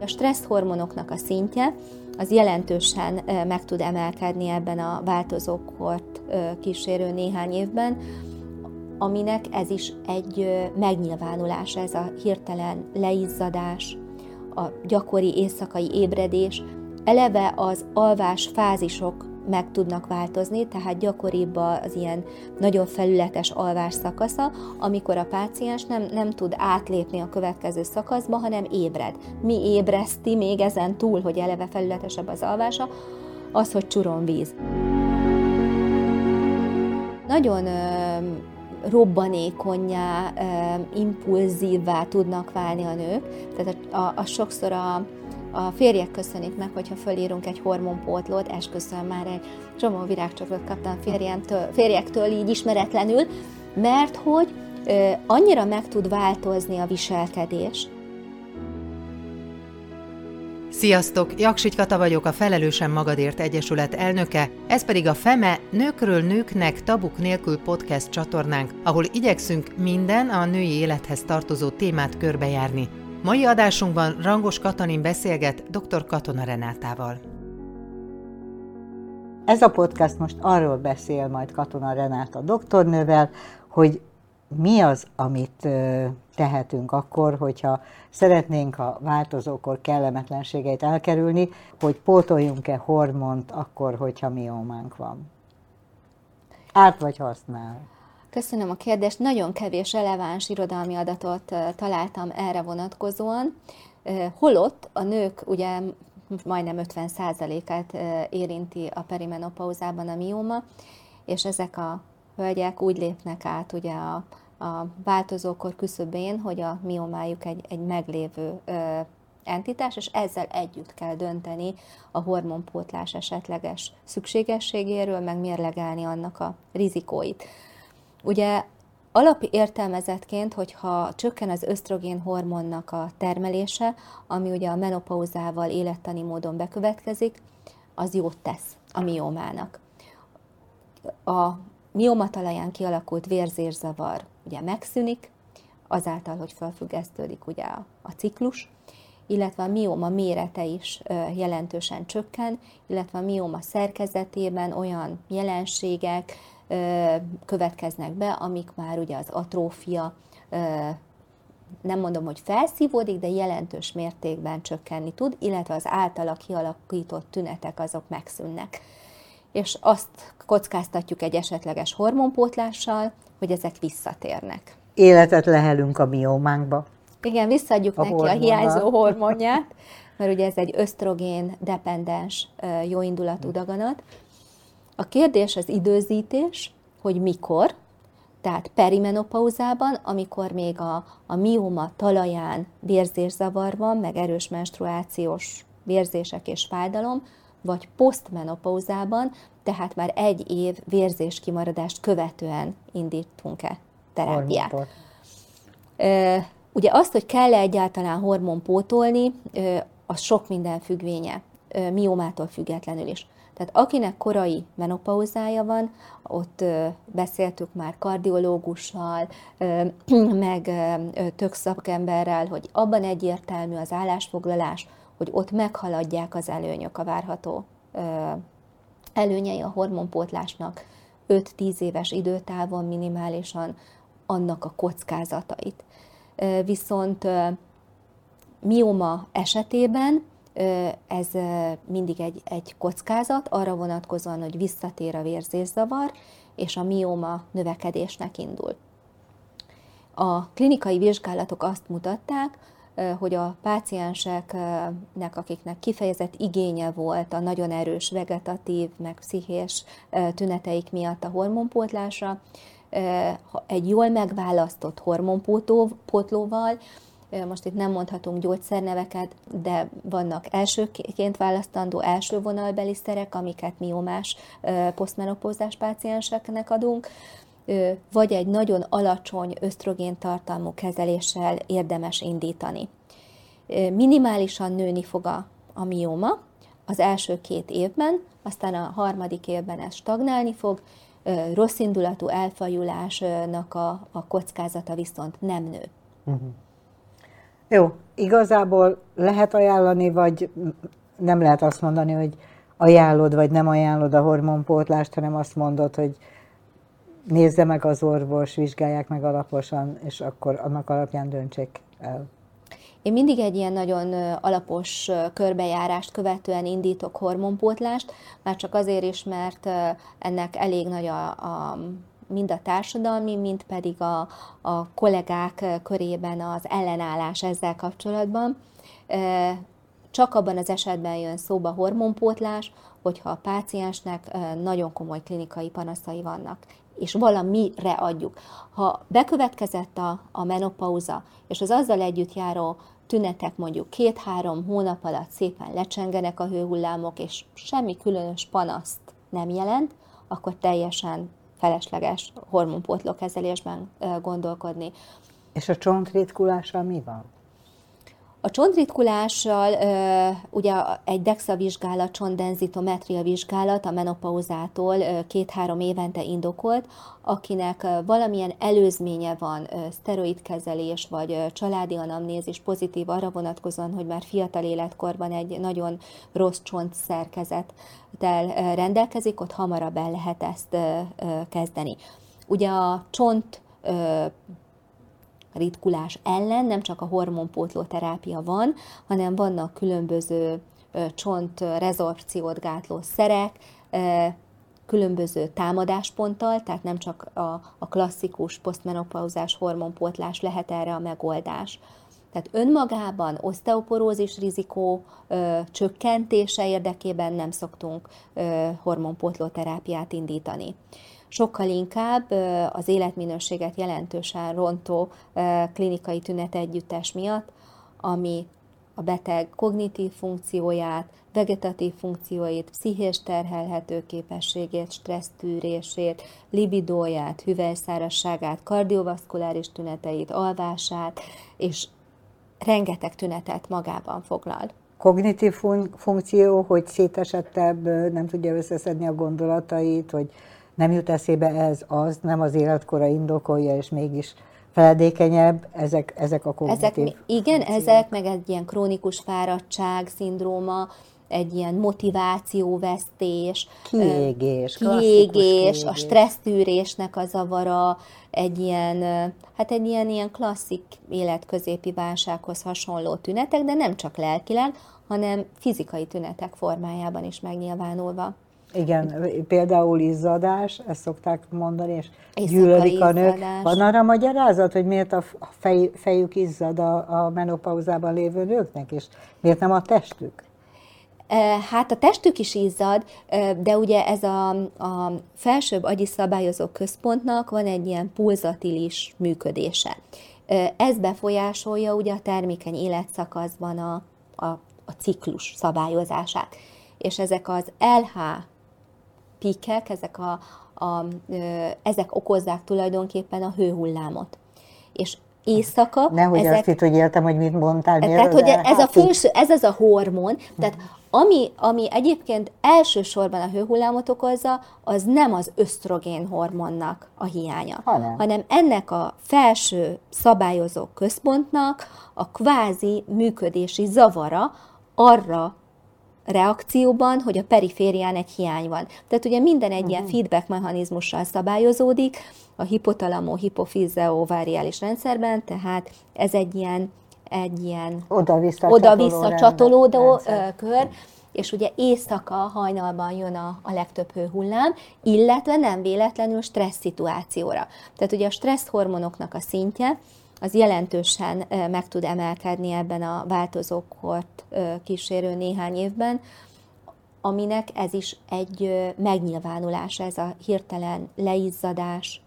A stressz hormonoknak a szintje az jelentősen meg tud emelkedni ebben a változókort kísérő néhány évben, aminek ez is egy megnyilvánulás, ez a hirtelen leizzadás, a gyakori éjszakai ébredés, eleve az alvás fázisok meg tudnak változni, tehát gyakoribb az ilyen nagyon felületes alvás szakasza, amikor a páciens nem, nem tud átlépni a következő szakaszba, hanem ébred. Mi ébreszti még ezen túl, hogy eleve felületesebb az alvása, az, hogy csuron víz. Nagyon robbanékonyá, impulzívvá tudnak válni a nők. Tehát a, a, a sokszor a, a férjek köszönik meg, hogyha fölírunk egy hormonpótlót, esküszöm már egy csomó virágcsokrot kaptam férjemtől, férjektől így ismeretlenül, mert hogy ö, annyira meg tud változni a viselkedés, Sziasztok! Jaksich Kata vagyok, a Felelősen Magadért Egyesület elnöke, ez pedig a FEME Nőkről Nőknek Tabuk Nélkül podcast csatornánk, ahol igyekszünk minden a női élethez tartozó témát körbejárni. Mai adásunkban Rangos Katalin beszélget dr. Katona Renátával. Ez a podcast most arról beszél majd Katona Renáta doktornővel, hogy mi az, amit tehetünk akkor, hogyha szeretnénk a változókor kellemetlenségeit elkerülni, hogy pótoljunk-e hormont akkor, hogyha miómánk van? Árt vagy használ? Köszönöm a kérdést. Nagyon kevés releváns irodalmi adatot találtam erre vonatkozóan. Holott a nők ugye majdnem 50%-át érinti a perimenopauzában a mióma, és ezek a hölgyek úgy lépnek át ugye a, a változókor küszöbén, hogy a miomájuk egy, egy meglévő ö, entitás, és ezzel együtt kell dönteni a hormonpótlás esetleges szükségességéről, meg mérlegelni annak a rizikóit. Ugye alapi értelmezetként, hogyha csökken az ösztrogén hormonnak a termelése, ami ugye a menopauzával élettani módon bekövetkezik, az jót tesz a miomának. A mioma talaján kialakult vérzészavar ugye megszűnik, azáltal, hogy felfüggesztődik ugye a, a ciklus, illetve a mioma mérete is jelentősen csökken, illetve a mioma szerkezetében olyan jelenségek következnek be, amik már ugye az atrófia, nem mondom, hogy felszívódik, de jelentős mértékben csökkenni tud, illetve az általa kialakított tünetek azok megszűnnek. És azt kockáztatjuk egy esetleges hormonpótlással, hogy ezek visszatérnek. Életet lehelünk a miómánkba. Igen, visszaadjuk a neki hormonnal. a hiányzó hormonját, mert ugye ez egy ösztrogén dependens jóindulatú daganat, a kérdés az időzítés, hogy mikor, tehát perimenopauzában, amikor még a, a mioma talaján vérzészavar van, meg erős menstruációs vérzések és fájdalom, vagy posztmenopauzában, tehát már egy év vérzés kimaradást követően indítunk-e terápiát. Ugye azt, hogy kell-e egyáltalán hormon pótolni, az sok minden függvénye, miomától függetlenül is. Tehát akinek korai menopauzája van, ott beszéltük már kardiológussal, meg tök szakemberrel, hogy abban egyértelmű az állásfoglalás, hogy ott meghaladják az előnyök, a várható előnyei a hormonpótlásnak 5-10 éves időtávon minimálisan annak a kockázatait. Viszont mioma esetében ez mindig egy, egy kockázat, arra vonatkozóan, hogy visszatér a vérzészavar, és a mióma növekedésnek indul. A klinikai vizsgálatok azt mutatták, hogy a pácienseknek, akiknek kifejezett igénye volt a nagyon erős vegetatív, meg pszichés tüneteik miatt a hormonpótlásra, egy jól megválasztott hormonpótlóval most itt nem mondhatunk gyógyszerneveket, de vannak elsőként választandó első vonalbeli szerek, amiket miomás posztmenopózás pácienseknek adunk, vagy egy nagyon alacsony ösztrogén tartalmú kezeléssel érdemes indítani. Minimálisan nőni fog a, a mioma az első két évben, aztán a harmadik évben ez stagnálni fog, rosszindulatú elfajulásnak a, a kockázata viszont nem nő. Uh-huh. Jó, igazából lehet ajánlani, vagy nem lehet azt mondani, hogy ajánlod, vagy nem ajánlod a hormonpótlást, hanem azt mondod, hogy nézze meg az orvos, vizsgálják meg alaposan, és akkor annak alapján döntsék el. Én mindig egy ilyen nagyon alapos körbejárást követően indítok hormonpótlást, már csak azért is, mert ennek elég nagy a, a mind a társadalmi, mind pedig a, a kollégák körében az ellenállás ezzel kapcsolatban. Csak abban az esetben jön szóba hormonpótlás, hogyha a páciensnek nagyon komoly klinikai panaszai vannak és valamire adjuk. Ha bekövetkezett a, a menopauza, és az azzal együtt járó tünetek mondjuk két-három hónap alatt szépen lecsengenek a hőhullámok, és semmi különös panaszt nem jelent, akkor teljesen felesleges hormonpótló kezelésben gondolkodni. És a csontritkulással mi van? A csontritkulással ugye egy DEXA vizsgálat, csontdenzitometria vizsgálat a menopauzától két-három évente indokolt, akinek valamilyen előzménye van, szteroidkezelés vagy családi anamnézis pozitív arra vonatkozóan, hogy már fiatal életkorban egy nagyon rossz csontszerkezettel rendelkezik, ott hamarabb el lehet ezt kezdeni. Ugye a csont ritkulás ellen nem csak a hormonpótló terápia van, hanem vannak különböző csont gátló szerek, különböző támadásponttal, tehát nem csak a, a klasszikus posztmenopauzás hormonpótlás lehet erre a megoldás. Tehát önmagában oszteoporózis rizikó ö, csökkentése érdekében nem szoktunk ö, hormonpótló terápiát indítani sokkal inkább az életminőséget jelentősen rontó klinikai tünet együttes miatt, ami a beteg kognitív funkcióját, vegetatív funkcióit, pszichés terhelhető képességét, stressztűrését, libidóját, hüvelyszárasságát, kardiovaszkuláris tüneteit, alvását, és rengeteg tünetet magában foglal. Kognitív fun- funkció, hogy szétesettebb, nem tudja összeszedni a gondolatait, hogy nem jut eszébe ez, az, nem az életkora indokolja, és mégis feledékenyebb, ezek, ezek a kognitív ezek, Igen, ezek, meg egy ilyen krónikus fáradtság szindróma, egy ilyen motivációvesztés, kiégés, kiégés, a stressztűrésnek a zavara, egy ilyen, hát egy ilyen, ilyen klasszik életközépi válsághoz hasonló tünetek, de nem csak lelkileg, hanem fizikai tünetek formájában is megnyilvánulva. Igen, például izzadás, ezt szokták mondani, és gyűlölik a nők. Van arra magyarázat, hogy miért a fej, fejük izzad a, a menopauzában lévő nőknek, és miért nem a testük? Hát a testük is izzad, de ugye ez a, a felsőbb agyi szabályozó központnak van egy ilyen pulzatilis működése. Ez befolyásolja ugye a termékeny életszakaszban a, a, a ciklus szabályozását. És ezek az LH pikek, ezek, a, a, ezek okozzák tulajdonképpen a hőhullámot. És éjszaka... Nehogy ezek, azt itt, hogy értem, hogy mit mondtál. Tehát, hogy ez, a felső, ez az a hormon, tehát ami, ami egyébként elsősorban a hőhullámot okozza, az nem az ösztrogén hormonnak a hiánya, hanem. hanem ennek a felső szabályozó központnak a kvázi működési zavara arra reakcióban, hogy a periférián egy hiány van. Tehát ugye minden egy ilyen mhm. feedback mechanizmussal szabályozódik a hipotalamó hipofizeó váriális rendszerben, tehát ez egy ilyen, egy ilyen oda-vissza, oda-vissza csatolódó kör, és ugye éjszaka hajnalban jön a, a legtöbb hőhullám, illetve nem véletlenül stressz szituációra. Tehát ugye a stressz hormonoknak a szintje, az jelentősen meg tud emelkedni ebben a változókort kísérő néhány évben, aminek ez is egy megnyilvánulás, ez a hirtelen leizzadás,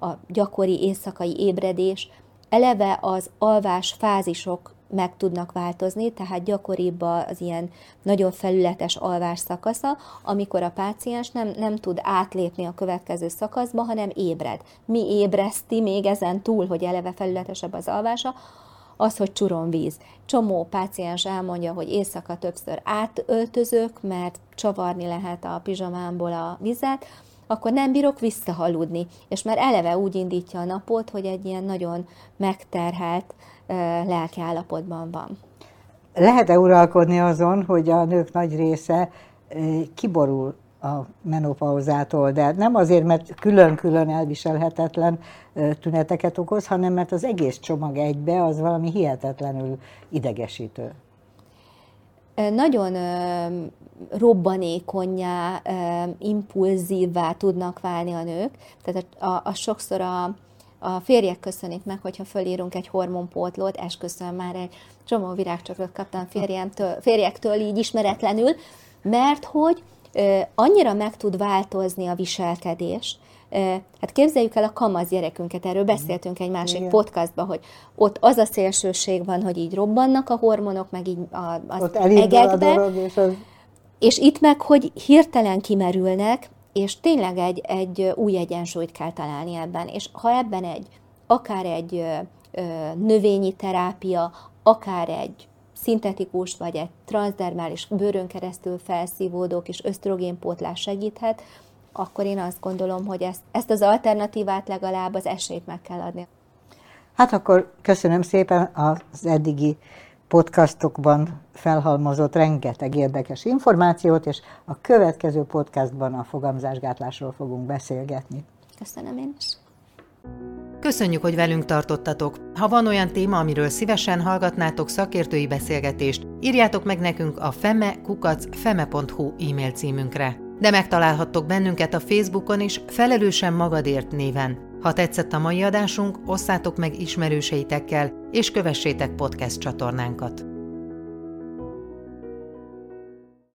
a gyakori éjszakai ébredés, eleve az alvás fázisok meg tudnak változni, tehát gyakoribb az ilyen nagyon felületes alvás szakasza, amikor a páciens nem, nem tud átlépni a következő szakaszba, hanem ébred. Mi ébreszti még ezen túl, hogy eleve felületesebb az alvása, az, hogy csuron víz. Csomó páciens elmondja, hogy éjszaka többször átöltözök, mert csavarni lehet a pizsamámból a vizet, akkor nem bírok visszahaludni, és már eleve úgy indítja a napot, hogy egy ilyen nagyon megterhelt lelki állapotban van. Lehet-e uralkodni azon, hogy a nők nagy része kiborul a menopauzától, de nem azért, mert külön-külön elviselhetetlen tüneteket okoz, hanem mert az egész csomag egybe az valami hihetetlenül idegesítő. Nagyon robbanékonyá, impulzívvá tudnak válni a nők. Tehát a, a, a sokszor a, a férjek köszönik meg, hogyha fölírunk egy hormonpótlót, esküszöm már egy csomó virágcsokrot kaptam férjemtől, férjektől így ismeretlenül, mert hogy annyira meg tud változni a viselkedés, Hát képzeljük el a kamasz gyerekünket, erről beszéltünk egy másik Igen. podcastban, hogy ott az a szélsőség van, hogy így robbannak a hormonok, meg így az ott egekbe, a dolog, és, az... és itt meg, hogy hirtelen kimerülnek, és tényleg egy, egy új egyensúlyt kell találni ebben. És ha ebben egy, akár egy ö, ö, növényi terápia, akár egy szintetikus vagy egy transdermális bőrön keresztül felszívódó kis ösztrogénpótlás segíthet, akkor én azt gondolom, hogy ezt, ezt az alternatívát legalább az esélyt meg kell adni. Hát akkor köszönöm szépen az eddigi podcastokban felhalmozott rengeteg érdekes információt, és a következő podcastban a fogamzásgátlásról fogunk beszélgetni. Köszönöm én is. Köszönjük, hogy velünk tartottatok. Ha van olyan téma, amiről szívesen hallgatnátok szakértői beszélgetést, írjátok meg nekünk a feme.feme.hu e-mail címünkre. De megtalálhattok bennünket a Facebookon is Felelősen Magadért néven. Ha tetszett a mai adásunk, osszátok meg ismerőseitekkel, és kövessétek podcast csatornánkat.